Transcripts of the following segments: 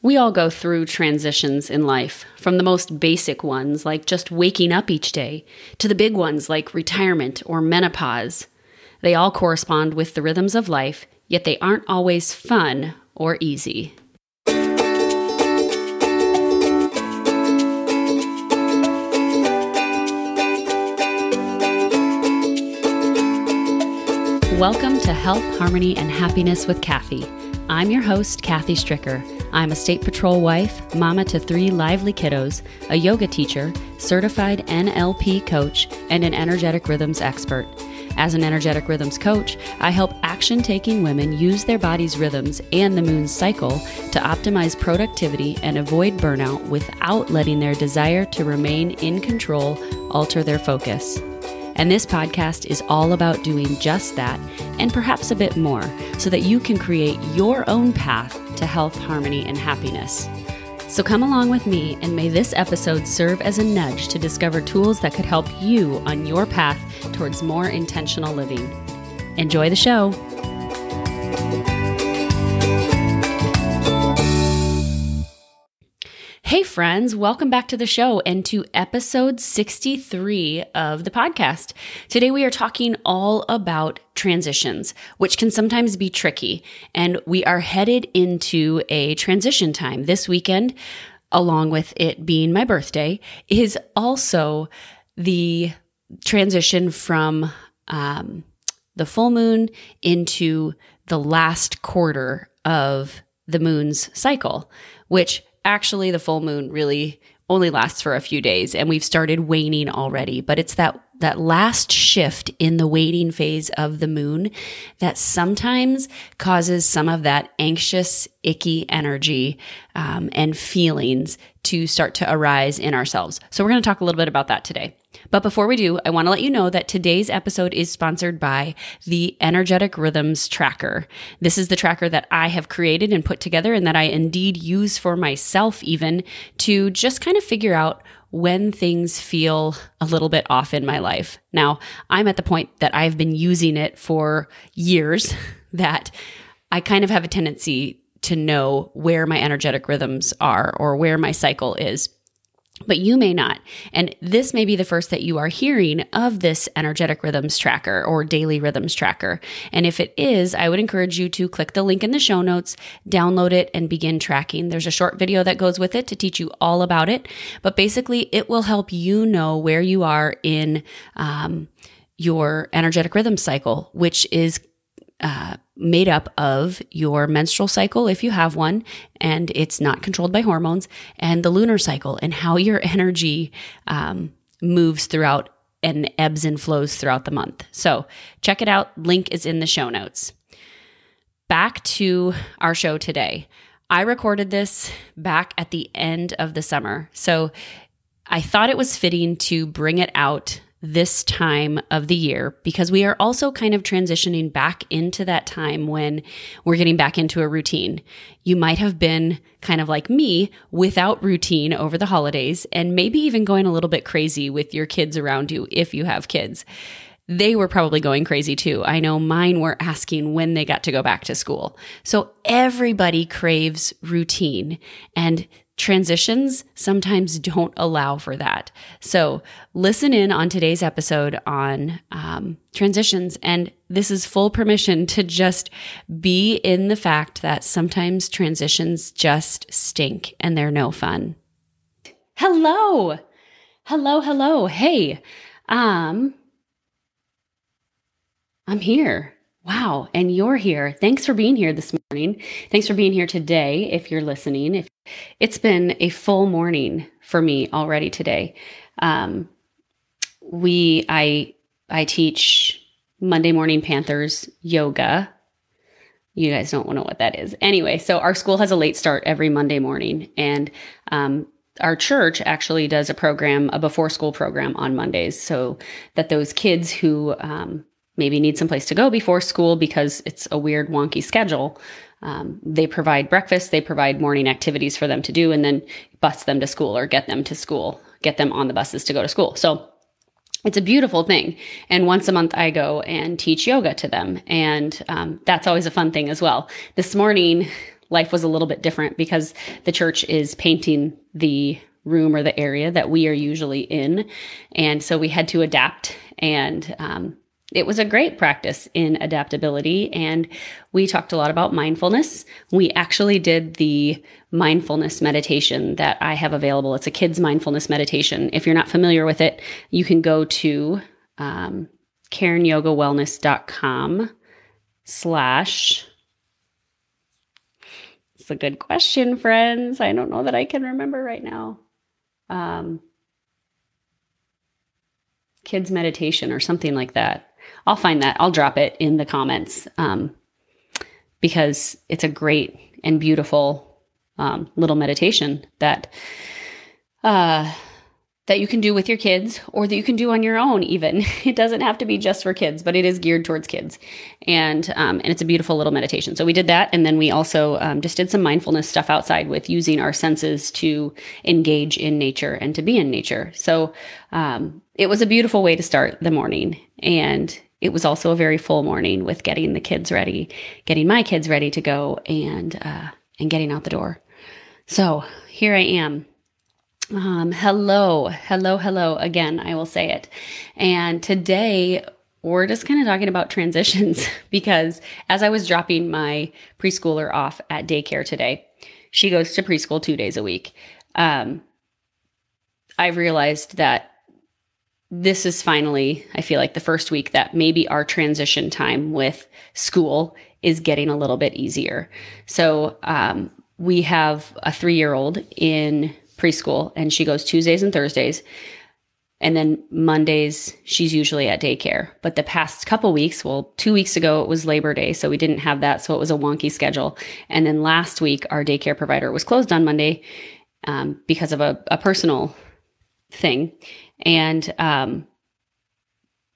We all go through transitions in life, from the most basic ones, like just waking up each day, to the big ones, like retirement or menopause. They all correspond with the rhythms of life, yet they aren't always fun or easy. Welcome to Health, Harmony, and Happiness with Kathy. I'm your host, Kathy Stricker. I'm a state patrol wife, mama to three lively kiddos, a yoga teacher, certified NLP coach, and an energetic rhythms expert. As an energetic rhythms coach, I help action taking women use their body's rhythms and the moon's cycle to optimize productivity and avoid burnout without letting their desire to remain in control alter their focus. And this podcast is all about doing just that and perhaps a bit more so that you can create your own path to health, harmony, and happiness. So come along with me, and may this episode serve as a nudge to discover tools that could help you on your path towards more intentional living. Enjoy the show. Hey, friends, welcome back to the show and to episode 63 of the podcast. Today, we are talking all about transitions, which can sometimes be tricky. And we are headed into a transition time this weekend, along with it being my birthday, is also the transition from um, the full moon into the last quarter of the moon's cycle, which actually the full moon really only lasts for a few days and we've started waning already. But it's that that last shift in the waning phase of the moon that sometimes causes some of that anxious icky energy um, and feelings to start to arise in ourselves. So we're going to talk a little bit about that today but before we do, I want to let you know that today's episode is sponsored by the Energetic Rhythms Tracker. This is the tracker that I have created and put together and that I indeed use for myself, even to just kind of figure out when things feel a little bit off in my life. Now, I'm at the point that I've been using it for years that I kind of have a tendency to know where my energetic rhythms are or where my cycle is but you may not. And this may be the first that you are hearing of this energetic rhythms tracker or daily rhythms tracker. And if it is, I would encourage you to click the link in the show notes, download it, and begin tracking. There's a short video that goes with it to teach you all about it. But basically, it will help you know where you are in um, your energetic rhythm cycle, which is uh, made up of your menstrual cycle, if you have one, and it's not controlled by hormones, and the lunar cycle, and how your energy um, moves throughout and ebbs and flows throughout the month. So check it out. Link is in the show notes. Back to our show today. I recorded this back at the end of the summer. So I thought it was fitting to bring it out this time of the year because we are also kind of transitioning back into that time when we're getting back into a routine. You might have been kind of like me without routine over the holidays and maybe even going a little bit crazy with your kids around you if you have kids. They were probably going crazy too. I know mine were asking when they got to go back to school. So everybody craves routine and transitions sometimes don't allow for that. So, listen in on today's episode on um, transitions. And this is full permission to just be in the fact that sometimes transitions just stink and they're no fun. Hello. Hello, hello. Hey. Um I'm here. Wow. And you're here. Thanks for being here this morning. Thanks for being here today if you're listening. If it's been a full morning for me already today. Um, we I I teach Monday morning Panthers yoga. You guys don't know what that is. Anyway, so our school has a late start every Monday morning, and um, our church actually does a program, a before school program on Mondays, so that those kids who um, maybe need some place to go before school because it's a weird, wonky schedule um, they provide breakfast, they provide morning activities for them to do, and then bus them to school or get them to school, get them on the buses to go to school. So it's a beautiful thing. And once a month, I go and teach yoga to them. And um, that's always a fun thing as well. This morning, life was a little bit different because the church is painting the room or the area that we are usually in. And so we had to adapt and, um, it was a great practice in adaptability. And we talked a lot about mindfulness. We actually did the mindfulness meditation that I have available. It's a kids' mindfulness meditation. If you're not familiar with it, you can go to um, cairnyogawellness.com slash it's a good question, friends. I don't know that I can remember right now. Um, kids meditation or something like that. I'll find that. I'll drop it in the comments um, because it's a great and beautiful um, little meditation that uh, that you can do with your kids or that you can do on your own. Even it doesn't have to be just for kids, but it is geared towards kids, and um, and it's a beautiful little meditation. So we did that, and then we also um, just did some mindfulness stuff outside with using our senses to engage in nature and to be in nature. So um, it was a beautiful way to start the morning, and it was also a very full morning with getting the kids ready, getting my kids ready to go and, uh, and getting out the door. So here I am. Um, hello, hello, hello again. I will say it. And today we're just kind of talking about transitions because as I was dropping my preschooler off at daycare today, she goes to preschool two days a week. Um, I've realized that this is finally, I feel like the first week that maybe our transition time with school is getting a little bit easier. So, um, we have a three year old in preschool and she goes Tuesdays and Thursdays. And then Mondays, she's usually at daycare. But the past couple weeks, well, two weeks ago, it was Labor Day. So we didn't have that. So it was a wonky schedule. And then last week, our daycare provider was closed on Monday um, because of a, a personal thing. And um,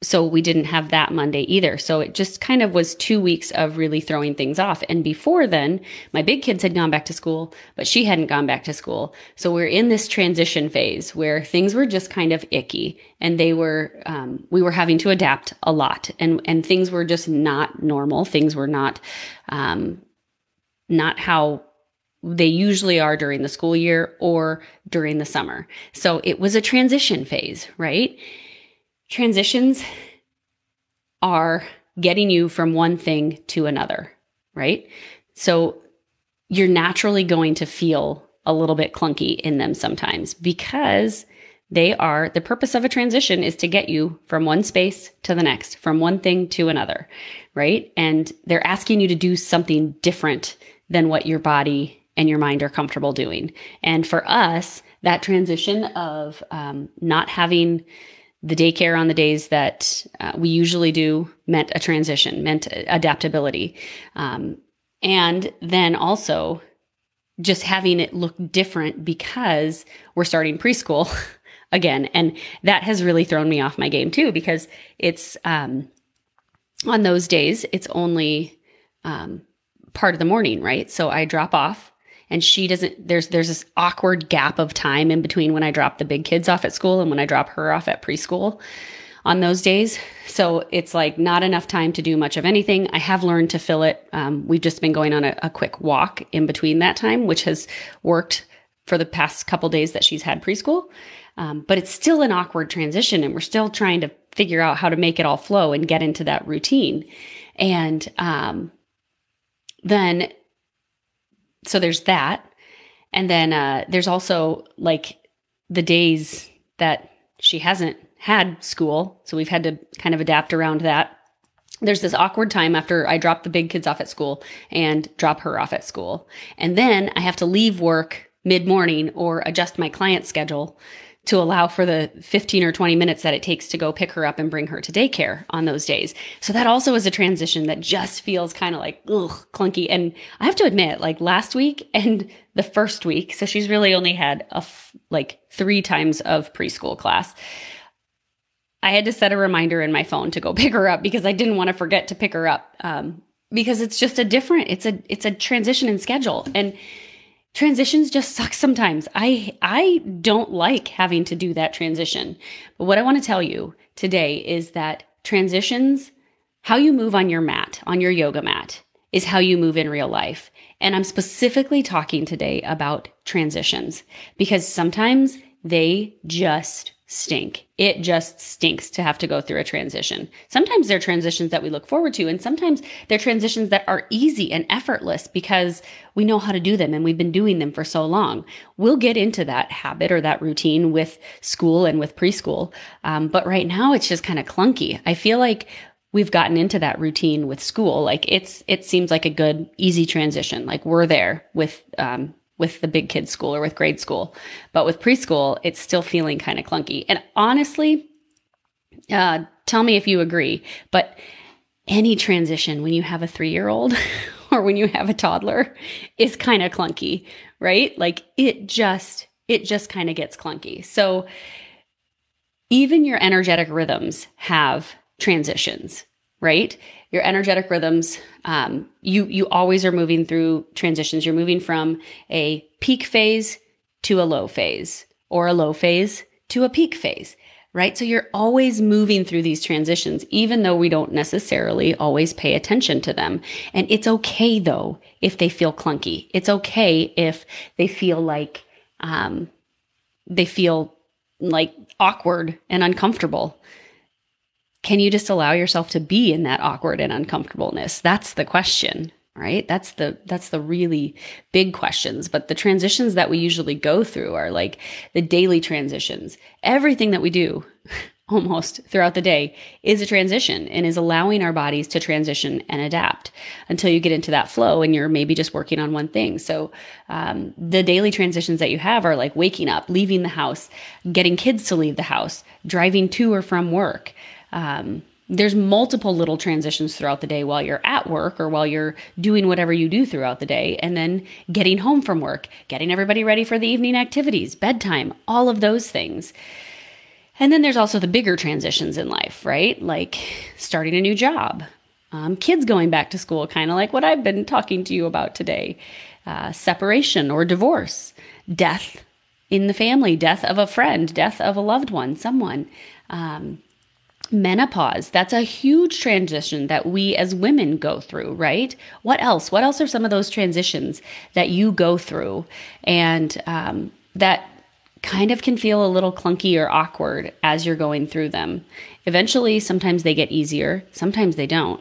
so we didn't have that Monday either. So it just kind of was two weeks of really throwing things off. And before then, my big kids had gone back to school, but she hadn't gone back to school. So we're in this transition phase where things were just kind of icky and they were, um, we were having to adapt a lot and, and things were just not normal. Things were not, um, not how they usually are during the school year or during the summer. So it was a transition phase, right? Transitions are getting you from one thing to another, right? So you're naturally going to feel a little bit clunky in them sometimes because they are the purpose of a transition is to get you from one space to the next, from one thing to another, right? And they're asking you to do something different than what your body and your mind are comfortable doing. And for us, that transition of um, not having the daycare on the days that uh, we usually do meant a transition, meant adaptability. Um, and then also just having it look different because we're starting preschool again. And that has really thrown me off my game too, because it's um, on those days, it's only um, part of the morning, right? So I drop off and she doesn't there's there's this awkward gap of time in between when I drop the big kids off at school and when I drop her off at preschool on those days. So it's like not enough time to do much of anything. I have learned to fill it. Um, we've just been going on a, a, quick walk in between that time, which has worked for the past couple days that she's had preschool. Um, but it's still an awkward transition, and we're still trying to figure out how to make it all flow and get into that routine. And um, then so there's that. And then uh, there's also like the days that she hasn't had school. So we've had to kind of adapt around that. There's this awkward time after I drop the big kids off at school and drop her off at school. And then I have to leave work mid morning or adjust my client schedule to allow for the 15 or 20 minutes that it takes to go pick her up and bring her to daycare on those days. So that also is a transition that just feels kind of like, ugh, clunky. And I have to admit, like last week and the first week, so she's really only had a f- like three times of preschool class. I had to set a reminder in my phone to go pick her up because I didn't want to forget to pick her up. Um, because it's just a different, it's a, it's a transition in schedule. And transitions just suck sometimes. I I don't like having to do that transition. But what I want to tell you today is that transitions how you move on your mat, on your yoga mat is how you move in real life. And I'm specifically talking today about transitions because sometimes they just stink. It just stinks to have to go through a transition. Sometimes they're transitions that we look forward to, and sometimes they're transitions that are easy and effortless because we know how to do them and we've been doing them for so long. We'll get into that habit or that routine with school and with preschool. Um, but right now it's just kind of clunky. I feel like we've gotten into that routine with school. Like it's, it seems like a good, easy transition. Like we're there with, um, with the big kids school or with grade school. But with preschool, it's still feeling kind of clunky. And honestly, uh, tell me if you agree, but any transition when you have a three year old or when you have a toddler is kind of clunky, right? Like it just, it just kind of gets clunky. So even your energetic rhythms have transitions, right? Your energetic rhythms, um, you you always are moving through transitions. You're moving from a peak phase to a low phase, or a low phase to a peak phase, right? So you're always moving through these transitions, even though we don't necessarily always pay attention to them. And it's okay though if they feel clunky. It's okay if they feel like um, they feel like awkward and uncomfortable can you just allow yourself to be in that awkward and uncomfortableness? That's the question, right? That's the that's the really big questions. But the transitions that we usually go through are like the daily transitions. Everything that we do almost throughout the day is a transition and is allowing our bodies to transition and adapt until you get into that flow and you're maybe just working on one thing. So, um, the daily transitions that you have are like waking up, leaving the house, getting kids to leave the house, driving to or from work, um, there's multiple little transitions throughout the day while you're at work or while you're doing whatever you do throughout the day, and then getting home from work, getting everybody ready for the evening activities, bedtime, all of those things. And then there's also the bigger transitions in life, right? Like starting a new job, um, kids going back to school, kind of like what I've been talking to you about today, uh, separation or divorce, death in the family, death of a friend, death of a loved one, someone. Um, menopause. That's a huge transition that we as women go through, right? What else? What else are some of those transitions that you go through and um, that kind of can feel a little clunky or awkward as you're going through them? Eventually, sometimes they get easier, sometimes they don't.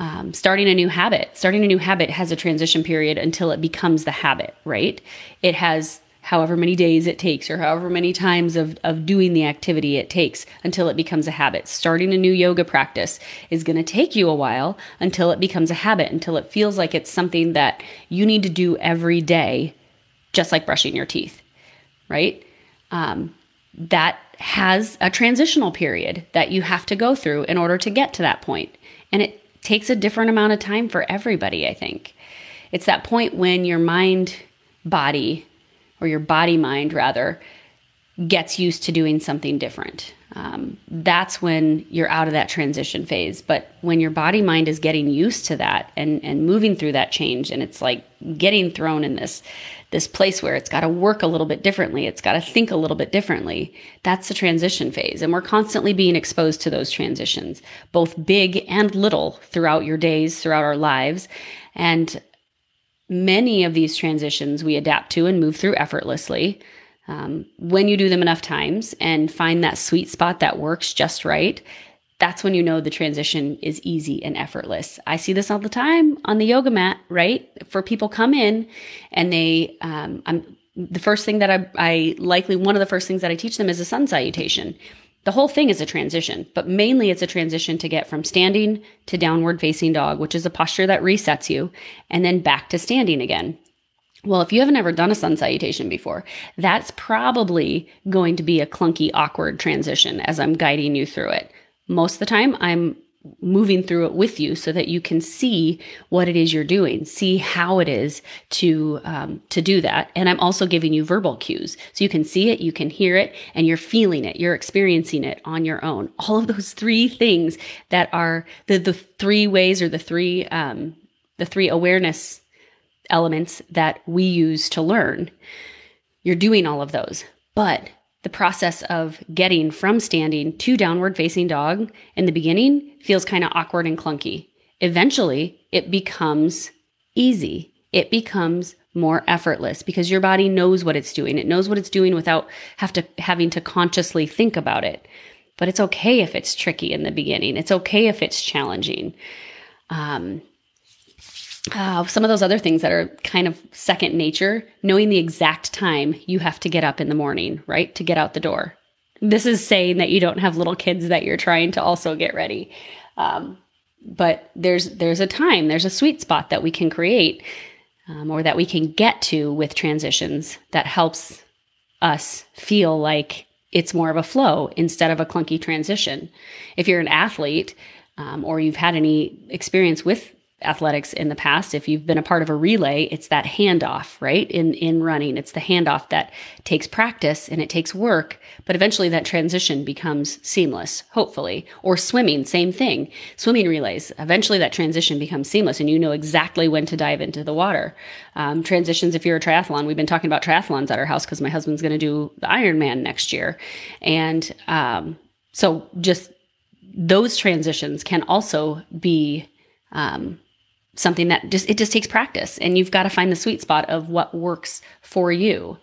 Um, starting a new habit. Starting a new habit has a transition period until it becomes the habit, right? It has however many days it takes or however many times of, of doing the activity it takes until it becomes a habit. Starting a new yoga practice is going to take you a while until it becomes a habit, until it feels like it's something that you need to do every day, just like brushing your teeth, right? Um, that has a transitional period that you have to go through in order to get to that point. And it takes a different amount of time for everybody, I think. It's that point when your mind, body, or your body mind rather, gets used to doing something different. Um, that's when you're out of that transition phase. But when your body mind is getting used to that and and moving through that change, and it's like getting thrown in this this place where it's got to work a little bit differently, it's got to think a little bit differently. That's the transition phase, and we're constantly being exposed to those transitions, both big and little, throughout your days, throughout our lives, and many of these transitions we adapt to and move through effortlessly. Um, when you do them enough times and find that sweet spot that works just right, that's when you know the transition is easy and effortless. I see this all the time on the yoga mat, right? For people come in and they, um, I'm the first thing that I, I likely one of the first things that I teach them is a sun salutation. The whole thing is a transition, but mainly it's a transition to get from standing to downward facing dog, which is a posture that resets you, and then back to standing again. Well, if you haven't ever done a sun salutation before, that's probably going to be a clunky, awkward transition as I'm guiding you through it. Most of the time, I'm moving through it with you so that you can see what it is you're doing see how it is to um, to do that. And i'm also giving you verbal cues. So you can see it you can hear it and you're feeling it. You're experiencing it on your own. All of those three things that are the the three ways or the three um, the three awareness elements that we use to learn. You're doing all of those. But the process of getting from standing to downward facing dog in the beginning feels kind of awkward and clunky. eventually it becomes easy. It becomes more effortless because your body knows what it's doing. It knows what it's doing without have to having to consciously think about it. But it's okay if it's tricky in the beginning. It's okay if it's challenging. Um, uh, some of those other things that are kind of second nature, knowing the exact time you have to get up in the morning, right? To get out the door. This is saying that you don't have little kids that you're trying to also get ready. Um, but there's there's a time, there's a sweet spot that we can create um, or that we can get to with transitions that helps us feel like it's more of a flow instead of a clunky transition. If you're an athlete um, or you've had any experience with athletics in the past if you've been a part of a relay it's that handoff right? In in running it's the handoff that takes practice and it takes work but eventually that transition becomes seamless hopefully. Or swimming same thing. Swimming relays eventually that transition becomes seamless and you know exactly when to dive into the water. Um, transitions if you're a triathlon we've been talking about triathlons at our house because my husband's going to do the ironman next year. And um, so just those transitions can also be um, something that just it just takes practice and you've got to find the sweet spot of what works for you.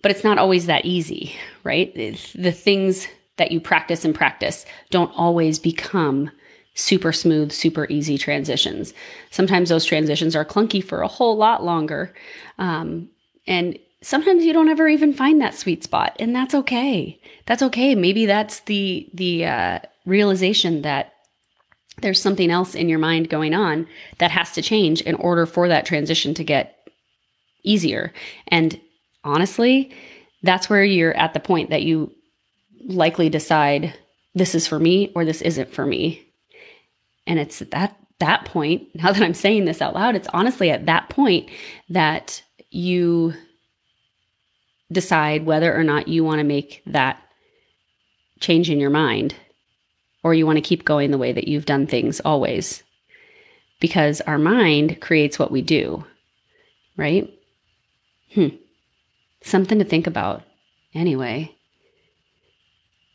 But it's not always that easy right? The things that you practice and practice don't always become super smooth super easy transitions. Sometimes those transitions are clunky for a whole lot longer um, and sometimes you don't ever even find that sweet spot and that's okay. That's okay. Maybe that's the the uh, realization that there's something else in your mind going on that has to change in order for that transition to get easier. And honestly, that's where you're at the point that you likely decide this is for me or this isn't for me. And it's at that that point, now that I'm saying this out loud, it's honestly at that point that you decide whether or not you want to make that change in your mind or you want to keep going the way that you've done things always. Because our mind creates what we do, right? Hmm. Something to think about. Anyway,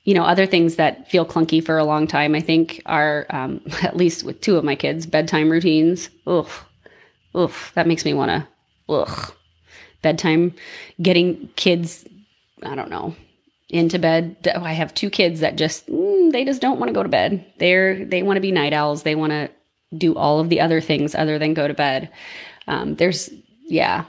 you know, other things that feel clunky for a long time, I think, are um, at least with two of my kids, bedtime routines. Ugh, ugh, that makes me want to, ugh. Bedtime, getting kids, I don't know, into bed. I have two kids that just mm, they just don't want to go to bed. They're they want to be night owls. They want to do all of the other things other than go to bed. Um, there's yeah,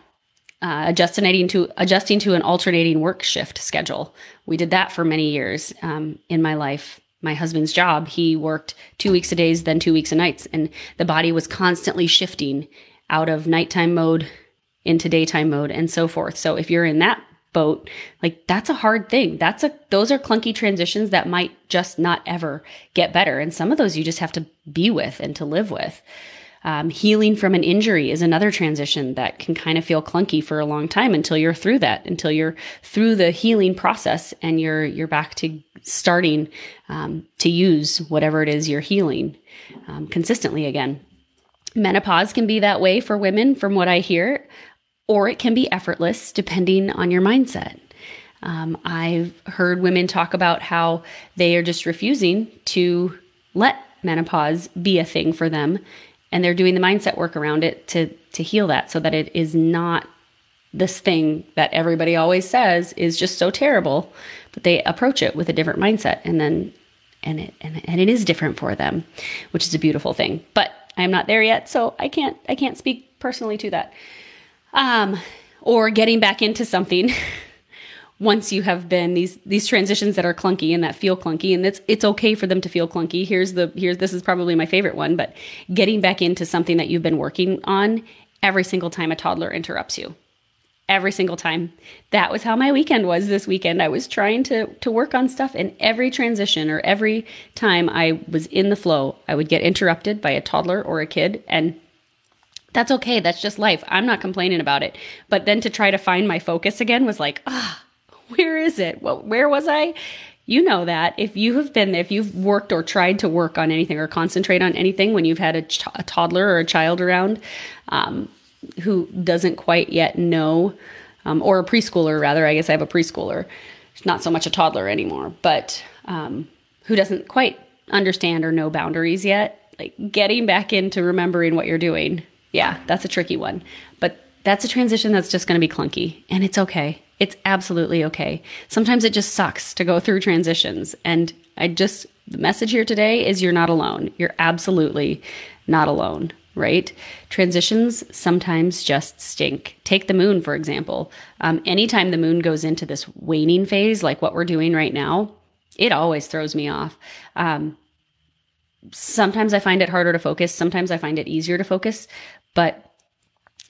uh, adjusting to adjusting to an alternating work shift schedule. We did that for many years um, in my life. My husband's job, he worked two weeks a days, then two weeks a nights, and the body was constantly shifting out of nighttime mode into daytime mode and so forth. So if you're in that boat like that's a hard thing. That's a those are clunky transitions that might just not ever get better. And some of those you just have to be with and to live with. Um, healing from an injury is another transition that can kind of feel clunky for a long time until you're through that until you're through the healing process and you're you're back to starting um, to use whatever it is you're healing um, consistently again. Menopause can be that way for women from what i hear or it can be effortless depending on your mindset. Um, I've heard women talk about how they are just refusing to let menopause be a thing for them, and they're doing the mindset work around it to to heal that, so that it is not this thing that everybody always says is just so terrible, but they approach it with a different mindset, and then and it and, and it is different for them, which is a beautiful thing. But I am not there yet, so I can't I can't speak personally to that um, or getting back into something once you have been these these transitions that are clunky and that feel clunky and it's it's okay for them to feel clunky. Here's the here's this is probably my favorite one but getting back into something that you've been working on every single time a toddler interrupts you. Every single time. That was how my weekend was this weekend. I was trying to to work on stuff and every transition or every time i was in the flow i would get interrupted by a toddler or a kid and that's okay. That's just life. I'm not complaining about it. But then to try to find my focus again was like, ah, where is it? Well, where was I? You know that if you have been, if you've worked or tried to work on anything or concentrate on anything when you've had a, ch- a toddler or a child around um, who doesn't quite yet know, um, or a preschooler rather, I guess I have a preschooler, not so much a toddler anymore, but um, who doesn't quite understand or know boundaries yet, like getting back into remembering what you're doing. Yeah, that's a tricky one. But that's a transition that's just going to be clunky and it's okay. It's absolutely okay. Sometimes it just sucks to go through transitions. And I just, the message here today is you're not alone. You're absolutely not alone, right? Transitions sometimes just stink. Take the moon, for example. Um, anytime the moon goes into this waning phase, like what we're doing right now, it always throws me off. Um, sometimes I find it harder to focus. Sometimes I find it easier to focus, but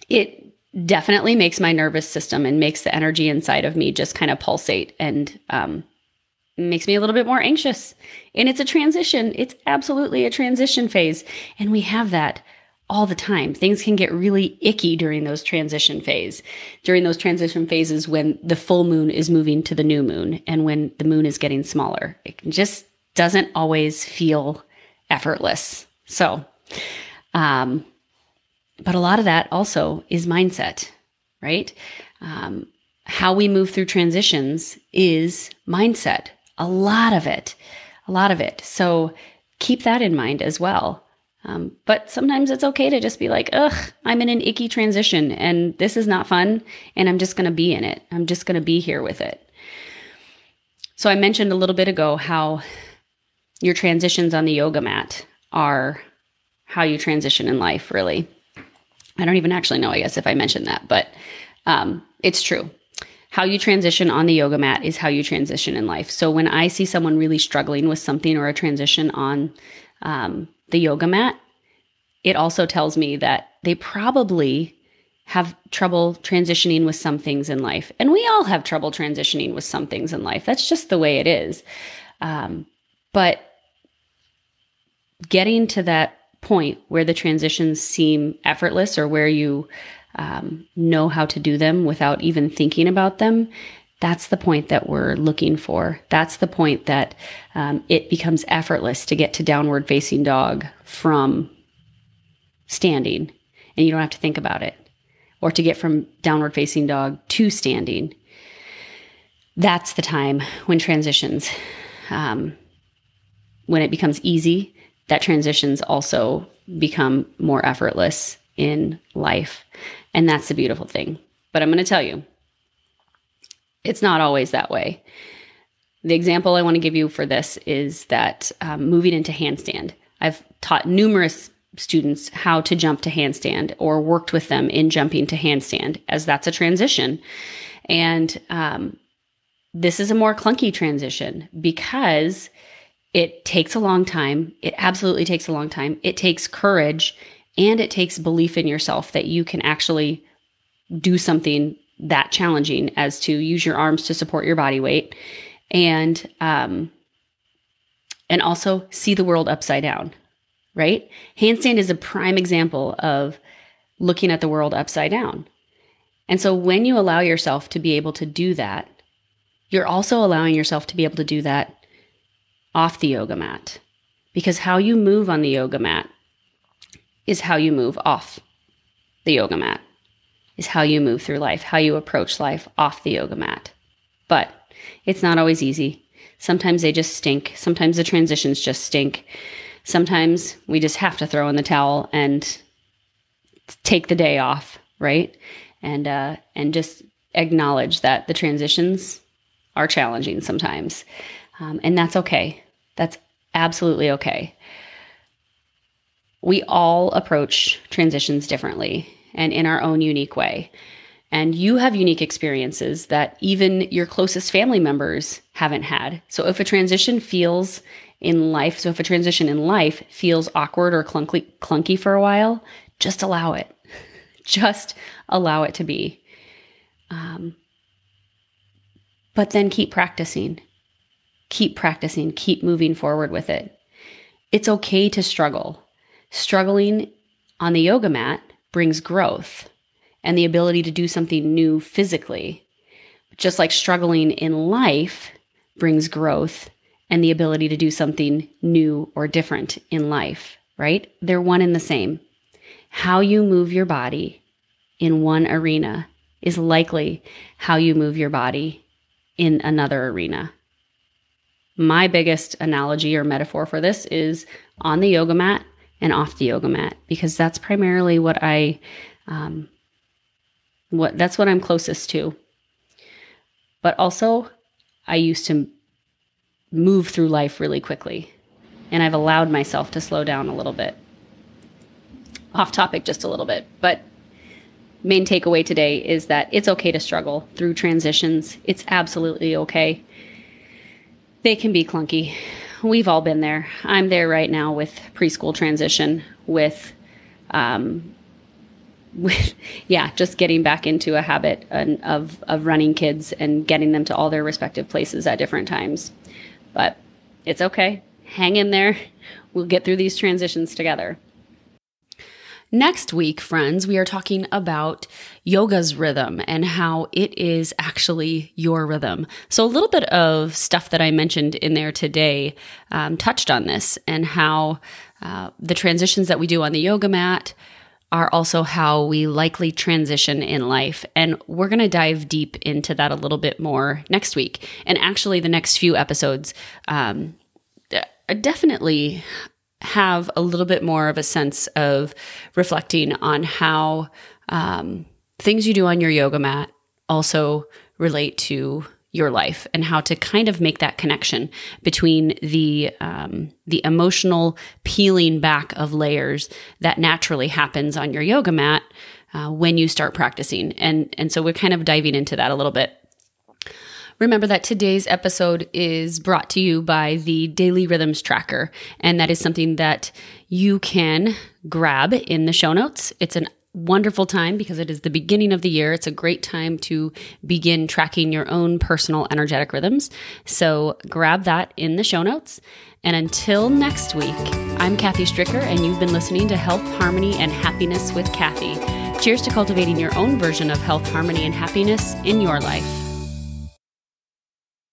it definitely makes my nervous system and makes the energy inside of me just kind of pulsate and um, makes me a little bit more anxious. And it's a transition. It's absolutely a transition phase. And we have that all the time. Things can get really icky during those transition phase, during those transition phases when the full moon is moving to the new moon and when the moon is getting smaller. It just doesn't always feel effortless. So, um, but a lot of that also is mindset, right? Um, how we move through transitions is mindset. A lot of it, a lot of it. So keep that in mind as well. Um, but sometimes it's okay to just be like, ugh, I'm in an icky transition and this is not fun. And I'm just going to be in it. I'm just going to be here with it. So I mentioned a little bit ago how your transitions on the yoga mat are how you transition in life, really. I don't even actually know, I guess, if I mentioned that, but um, it's true. How you transition on the yoga mat is how you transition in life. So when I see someone really struggling with something or a transition on um, the yoga mat, it also tells me that they probably have trouble transitioning with some things in life. And we all have trouble transitioning with some things in life. That's just the way it is. Um, but getting to that point where the transitions seem effortless or where you um, know how to do them without even thinking about them, that's the point that we're looking for. That's the point that um, it becomes effortless to get to downward facing dog from standing and you don't have to think about it, or to get from downward facing dog to standing. That's the time when transitions, um, when it becomes easy that transitions also become more effortless in life. And that's the beautiful thing. But I'm going to tell you, it's not always that way. The example I want to give you for this is that um, moving into handstand. I've taught numerous students how to jump to handstand or worked with them in jumping to handstand, as that's a transition. And um, this is a more clunky transition because it takes a long time. It absolutely takes a long time. It takes courage and it takes belief in yourself that you can actually do something that challenging as to use your arms to support your body weight and um and also see the world upside down right handstand is a prime example of looking at the world upside down and so when you allow yourself to be able to do that you're also allowing yourself to be able to do that off the yoga mat because how you move on the yoga mat is how you move off the yoga mat, is how you move through life, how you approach life off the yoga mat. But it's not always easy. Sometimes they just stink. Sometimes the transitions just stink. Sometimes we just have to throw in the towel and take the day off, right? And uh, and just acknowledge that the transitions are challenging sometimes, um, and that's okay. That's absolutely okay. We all approach transitions differently and in our own unique way. And you have unique experiences that even your closest family members haven't had. So if a transition feels in life, so if a transition in life feels awkward or clunky, clunky for a while, just allow it. just allow it to be. Um, but then keep practicing keep practicing, keep moving forward with it. It's okay to struggle. Struggling on the yoga mat brings growth and the ability to do something new physically. Just like struggling in life brings growth and the ability to do something new or different in life, right? They're one and the same. How you move your body in one arena is likely how you move your body in another arena. My biggest analogy or metaphor for this is on the yoga mat and off the yoga mat because that's primarily what I, um, what that's what I'm closest to. But also, I used to move through life really quickly, and I've allowed myself to slow down a little bit. Off topic just a little bit, but main takeaway today is that it's okay to struggle through transitions. It's absolutely okay. They can be clunky. We've all been there. I'm there right now with preschool transition, with, um, with yeah, just getting back into a habit of of running kids and getting them to all their respective places at different times. But it's okay. Hang in there. We'll get through these transitions together. Next week, friends, we are talking about yoga's rhythm and how it is actually your rhythm. So, a little bit of stuff that I mentioned in there today um, touched on this and how uh, the transitions that we do on the yoga mat are also how we likely transition in life. And we're going to dive deep into that a little bit more next week. And actually, the next few episodes um, definitely have a little bit more of a sense of reflecting on how um, things you do on your yoga mat also relate to your life and how to kind of make that connection between the um, the emotional peeling back of layers that naturally happens on your yoga mat uh, when you start practicing. And and so we're kind of diving into that a little bit Remember that today's episode is brought to you by the Daily Rhythms Tracker, and that is something that you can grab in the show notes. It's a wonderful time because it is the beginning of the year. It's a great time to begin tracking your own personal energetic rhythms. So grab that in the show notes. And until next week, I'm Kathy Stricker, and you've been listening to Health, Harmony, and Happiness with Kathy. Cheers to cultivating your own version of health, harmony, and happiness in your life.